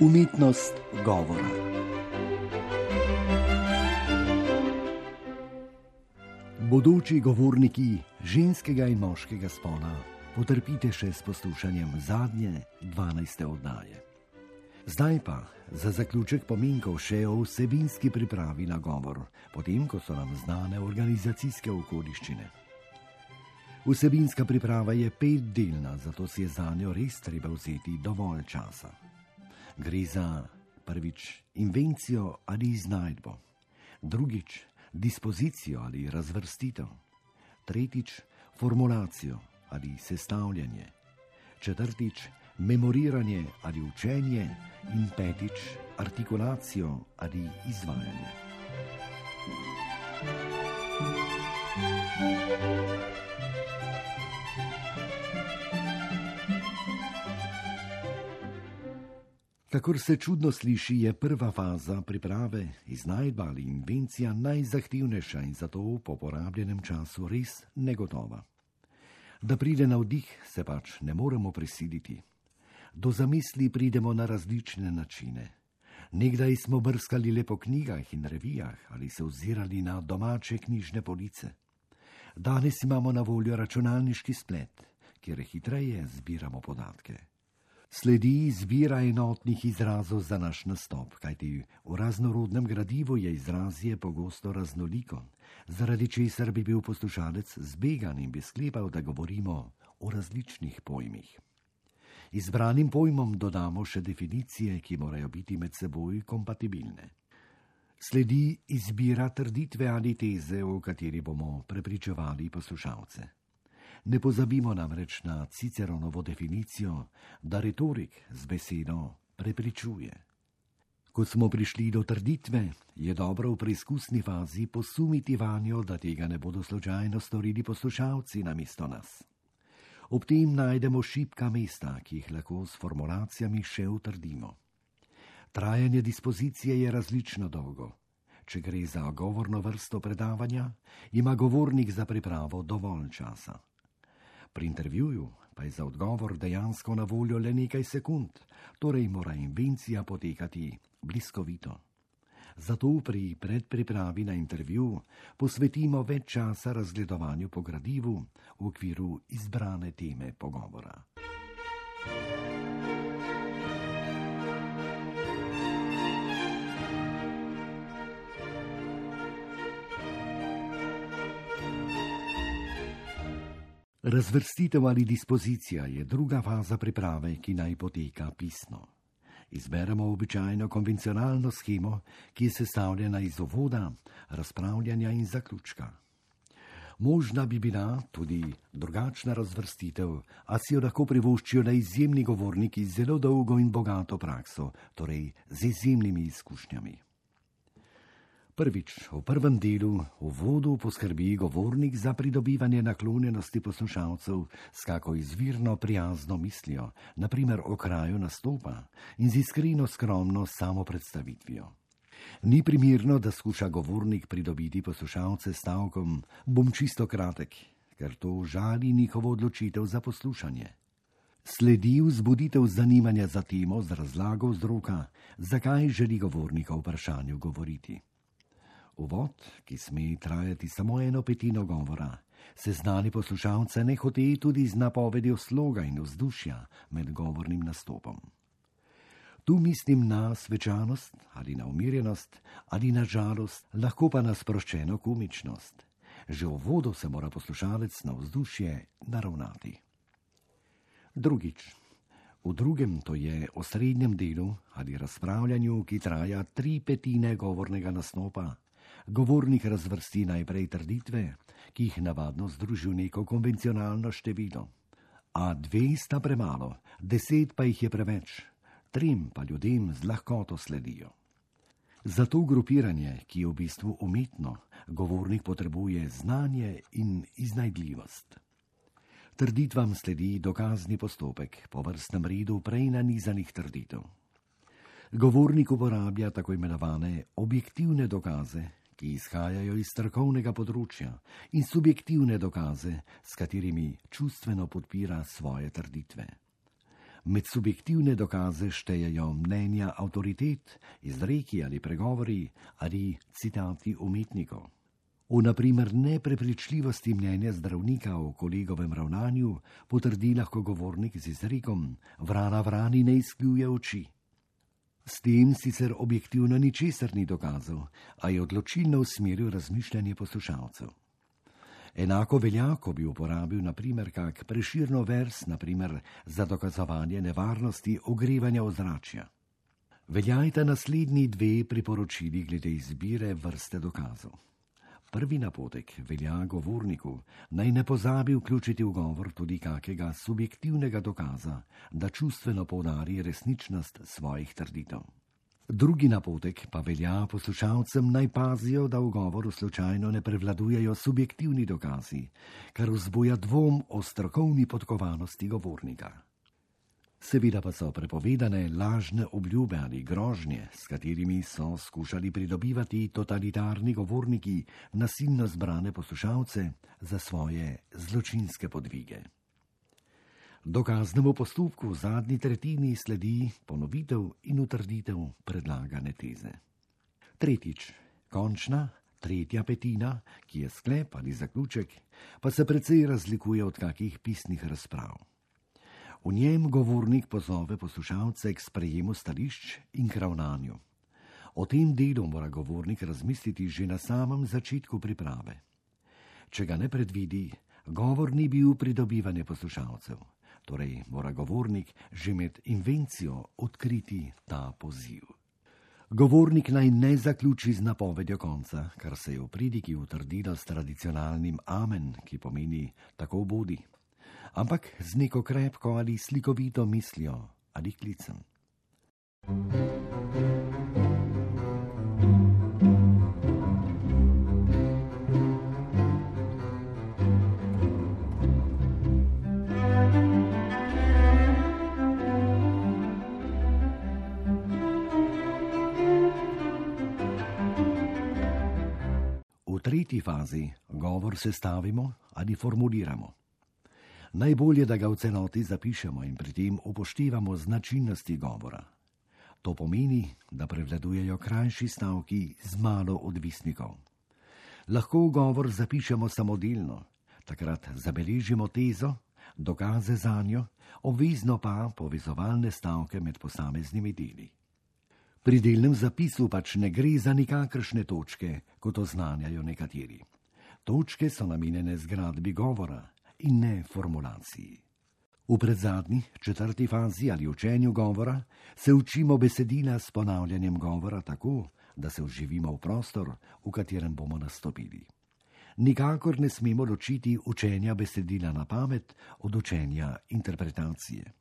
Umetnost govora. Bodoči govorniki ženskega in moškega spola, potrpite še s poslušanjem zadnje, 12. oddaje. Zdaj pa za zaključek pominkov še o vsebinski pripravi na govor, potem ko so nam znane organizacijske okoliščine. Vsebinska priprava je petdelna, zato si je za njo res treba vzeti dovolj časa. Gre za prvič invencijo ali iznajdbo, drugič dispozicijo ali razvrstitev, tretjič formulacijo ali sestavljanje, četrtič memoriranje ali učenje. In petič artikulacijo ali izvajanje. Kakor se čudno sliši, je prva faza priprave, iznajdba ali invencija najzahtevnejša in zato po porabljenem času res negotova. Da pride na vdih, se pač ne moremo prisiliti. Do zamisli pridemo na različne načine. Nekdaj smo brskali le po knjigah in revijah ali se ozirali na domače knjižne police. Danes imamo na voljo računalniški splet, kjer hitreje zbiramo podatke. Sledi izbira enotnih izrazov za naš nastop, kajti v raznorodnem gradivu je izrazje pogosto raznoliko, zaradi česar bi bil poslušalec zbegan in bi sklepal, da govorimo o različnih pojmih. Izbranim pojmom dodamo še definicije, ki morajo biti med seboj kompatibilne. Sledi izbira trditve ali teze, v kateri bomo prepričevali poslušalce. Ne pozabimo namreč na Ciceronovo definicijo, da retorik z besedo prepričuje. Ko smo prišli do trditve, je dobro v preizkusni fazi posumiti vanjo, da tega ne bodo slučajno storili poslušalci na mesto nas. Ob tem najdemo šipka mesta, ki jih lahko s formulacijami še utrdimo. Trajanje dispozicije je različno dolgo. Če gre za govorno vrsto predavanja, ima govornik za pripravo dovolj časa. Pri intervjuju pa je za odgovor dejansko na voljo le nekaj sekund, torej mora invencija potekati bliskovito. Zato pri predpripravi na intervju posvetimo več časa razgledovanju po gradivu v okviru izbrane teme pogovora. Razvrstitev ali dispozicija je druga faza priprave, ki naj poteka pisno. Izberemo običajno konvencionalno schemo, ki je sestavljena iz uvoda, razpravljanja in zaključka. Možna bi bila tudi drugačna razvrstitev, a si jo lahko privoščijo le izjemni govorniki z zelo dolgo in bogato prakso, torej z izjemnimi izkušnjami. Prvič, v prvem delu, v vodu, poskrbi govornik za pridobivanje naklonjenosti poslušalcev s kako izvirno prijazno mislijo, naprimer o kraju nastopa in z iskreno skromno samo predstavitvijo. Ni primirno, da skuša govornik pridobiti poslušalce stavkom: bom čisto kratek, ker to žali njihovo odločitev za poslušanje. Sledi vzbuditev zanimanja za temo z razlago vzroka, zakaj želi govornik o vprašanju govoriti. Uvod, ki sme trajati samo eno petino govora, seznani poslušalce ne hote tudi z napovedjo sloga in vzdušja med govornim nastopom. Tu mislim na svečanost ali na umirjenost ali na žalost, lahko pa na sproščeno komičnost. Že v vodu se mora poslušalec na vzdušje naravnati. Drugič. V drugem, to je o srednjem delu ali razpravljanju, ki traja tri petine govornega nastopa, govornik razvrsti najprej trditve, ki jih navadno združi v neko konvencionalno število. A dve sta premalo, deset pa jih je preveč, trim pa ljudem z lahkoto sledijo. Za to grupiranje, ki je v bistvu umetno, govornik potrebuje znanje in iznajdljivost. Trditvam sledi dokazni postopek po vrstnem redu prej nanizanih trditev. Govornik uporablja tako imenovane objektivne dokaze, ki izhajajo iz strokovnega področja, in subjektivne dokaze, s katerimi čustveno podpira svoje trditve. Med subjektivne dokaze štejejo mnenja avtoritet, izreki ali pregovori ali citati umetnikov. V naprimer neprepričljivosti mnenja zdravnika o kolegovem ravnanju potrdi lahko govornik z izrekom: Vrana vrani ne izkljuje oči. S tem sicer objektivno ničesar ni dokazal, a je odločilno usmeril razmišljanje poslušalcev. Enako velja, ko bi uporabil naprimer kak preširno vers, naprimer za dokazovanje nevarnosti ogrevanja ozračja. Veljajta naslednji dve priporočili glede izbire vrste dokazov. Prvi napotek velja govorniku, naj ne pozabi vključiti v govor tudi kakega subjektivnega dokaza, da čustveno povdari resničnost svojih trditev. Drugi napotek pa velja poslušalcem naj pazijo, da v govoru slučajno ne prevladujejo subjektivni dokazi, kar vzbuja dvom o strokovni podkovanosti govornika. Seveda pa so prepovedane lažne obljube ali grožnje, s katerimi so skušali pridobivati totalitarni govorniki nasilno zbrane poslušalce za svoje zločinske podvige. Dokaznemu postopku v zadnji tretjini sledi ponovitev in utrditev predlagane teze. Tretjič, končna, tretja petina, ki je sklep ali zaključek, pa se precej razlikuje od kakih pisnih razprav. V njem govornik pozove poslušalce k sprejemu stališč in k ravnanju. O tem delu mora govornik razmisliti že na samem začetku priprave. Če ga ne predvidi, govor ni bil pridobivanje poslušalcev, torej mora govornik že med invencijo odkriti ta poziv. Govornik naj ne zaključi z napovedjo konca, kar se je v pridiki utrdilo s tradicionalnim amen, ki pomeni tako bodi ampak z neko krepko ali slikovito mislijo ali klicem. V tretji fazi govor sestavimo ali formuliramo. Najbolje, da ga v celoti zapišemo in pri tem upoštevamo značilnosti govora. To pomeni, da prevladujejo krajši stavki z malo odvisnikov. Lahko govor zapišemo samodelno, takrat zabeležimo tezo, dokaze za njo, obvezno pa povezovalne stavke med posameznimi deli. Pri delnem zapisu pač ne gre za nikakršne točke, kot oznanjajo nekateri. Točke so namenjene zgradbi govora, in ne formulaciji. V predzadnji, četrti fazi ali učenju govora se učimo besedila s ponavljanjem govora tako, da se uživimo v prostor, v katerem bomo nastopili. Nikakor ne smemo ločiti učenja besedila na pamet od učenja interpretacije.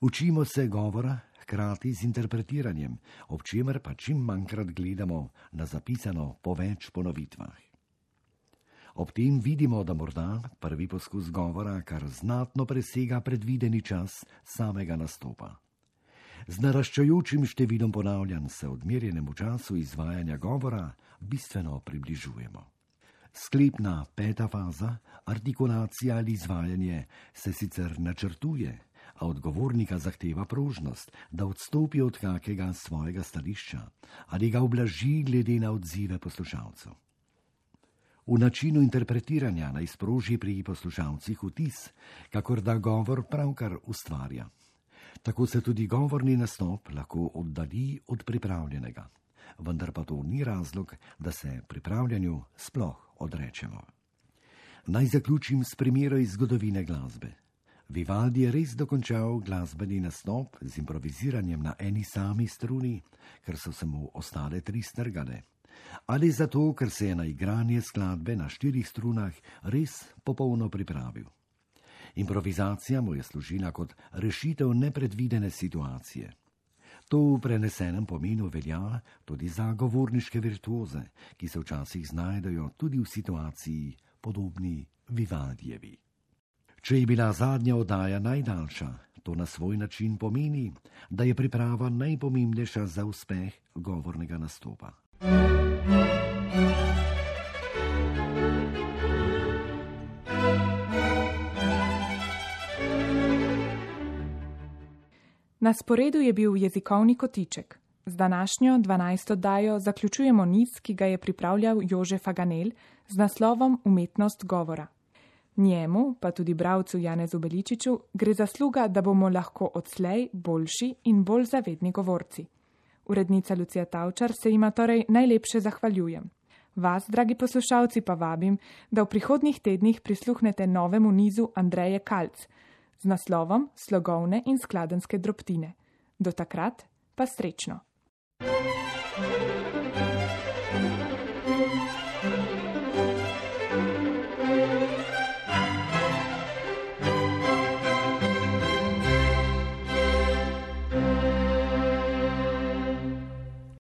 Učimo se govora hkrati z interpretiranjem, ob čemer pa čim manjkrat gledamo na zapisano po več ponovitvah. Ob tem vidimo, da morda prvi poskus govora kar znatno presega predvideni čas samega nastopa. Z naraščajočim številom ponavljanj se odmerjenemu času izvajanja govora bistveno približujemo. Sklepna peta faza, artikulacija ali izvajanje, se sicer načrtuje, a odgovornika zahteva prožnost, da odstopi od kakega svojega stališča ali ga oblaži glede na odzive poslušalcev. V načinu interpretiranja naj sproži pri poslušalcih vtis, kakor da govor pravkar ustvarja. Tako se tudi govorni nastop lahko oddalji od pripravljenega, vendar pa to ni razlog, da se pripravljanju sploh odrečemo. Naj zaključim s primerom iz zgodovine glasbe. Vivaldi je res dokončal glasbeni nastop z improviziranjem na eni sami struni, ker so se mu ostale tri strgane ali zato, ker se je na igranje skladbe na štirih strunah res popolno pripravil. Improvizacija mu je služila kot rešitev nepredvidene situacije. To v prenesenem pomenu velja tudi za govorniške virtuoze, ki se včasih znajdejo tudi v situaciji podobni Vivaldjevi. Če je bila zadnja oddaja najdaljša, to na svoj način pomeni, da je priprava najpomembnejša za uspeh govornega nastopa. Na sporedu je bil jezikovni kotiček. Z današnjo 12. oddajo zaključujemo niz, ki ga je pripravljal Jožef Aganel z naslovom Umetnost govora. Njemu, pa tudi bravcu Janezu Beličiču, gre zasluga, da bomo lahko odslej boljši in bolj zavedni govorci. Urednica Lucija Tavčar se ima torej najlepše zahvaljujem. Vas, dragi poslušalci, pa vabim, da v prihodnjih tednih prisluhnete novemu nizu Andreje Kalc z naslovom Slogovne in skladenske drobtine. Do takrat pa srečno!